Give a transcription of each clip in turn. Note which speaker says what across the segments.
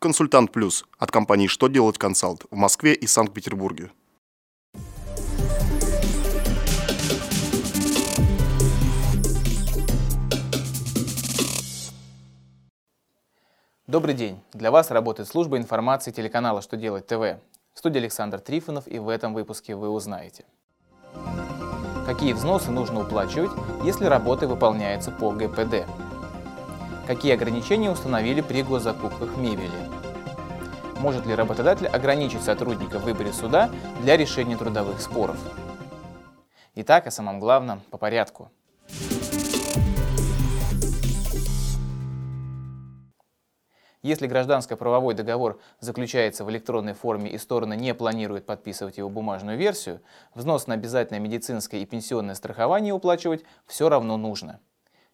Speaker 1: Консультант Плюс от компании «Что делать консалт» в Москве и Санкт-Петербурге.
Speaker 2: Добрый день! Для вас работает служба информации телеканала «Что делать ТВ». В студии Александр Трифонов и в этом выпуске вы узнаете. Какие взносы нужно уплачивать, если работы выполняются по ГПД? Какие ограничения установили при госзакупках мебели? Может ли работодатель ограничить сотрудника в выборе суда для решения трудовых споров? Итак, о самом главном по порядку – Если гражданско-правовой договор заключается в электронной форме и стороны не планируют подписывать его бумажную версию, взнос на обязательное медицинское и пенсионное страхование уплачивать все равно нужно.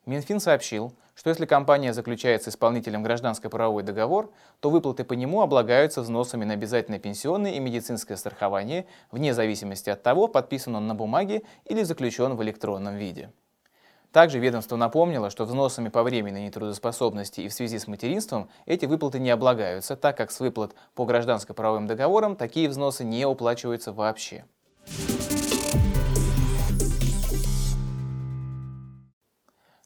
Speaker 2: Минфин сообщил, что если компания заключает с исполнителем гражданско-правовой договор, то выплаты по нему облагаются взносами на обязательное пенсионное и медицинское страхование вне зависимости от того, подписан он на бумаге или заключен в электронном виде. Также ведомство напомнило, что взносами по временной нетрудоспособности и в связи с материнством эти выплаты не облагаются, так как с выплат по гражданско-правовым договорам такие взносы не уплачиваются вообще.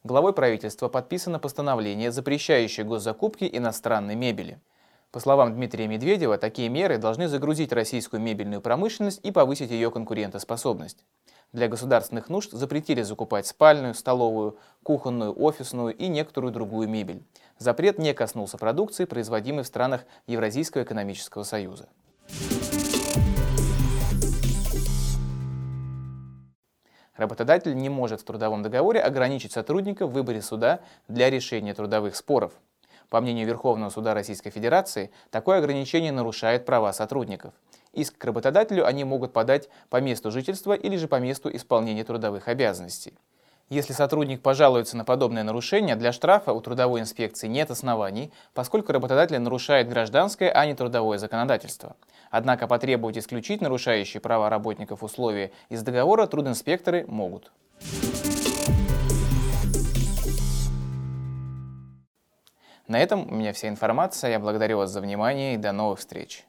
Speaker 2: Главой правительства подписано постановление, запрещающее госзакупки иностранной мебели. По словам Дмитрия Медведева, такие меры должны загрузить российскую мебельную промышленность и повысить ее конкурентоспособность для государственных нужд запретили закупать спальную, столовую, кухонную, офисную и некоторую другую мебель. Запрет не коснулся продукции, производимой в странах Евразийского экономического союза. Работодатель не может в трудовом договоре ограничить сотрудника в выборе суда для решения трудовых споров. По мнению Верховного суда Российской Федерации, такое ограничение нарушает права сотрудников – Иск к работодателю они могут подать по месту жительства или же по месту исполнения трудовых обязанностей. Если сотрудник пожалуется на подобное нарушение, для штрафа у трудовой инспекции нет оснований, поскольку работодатель нарушает гражданское, а не трудовое законодательство. Однако потребовать исключить нарушающие права работников условия из договора трудинспекторы могут. На этом у меня вся информация. Я благодарю вас за внимание и до новых встреч.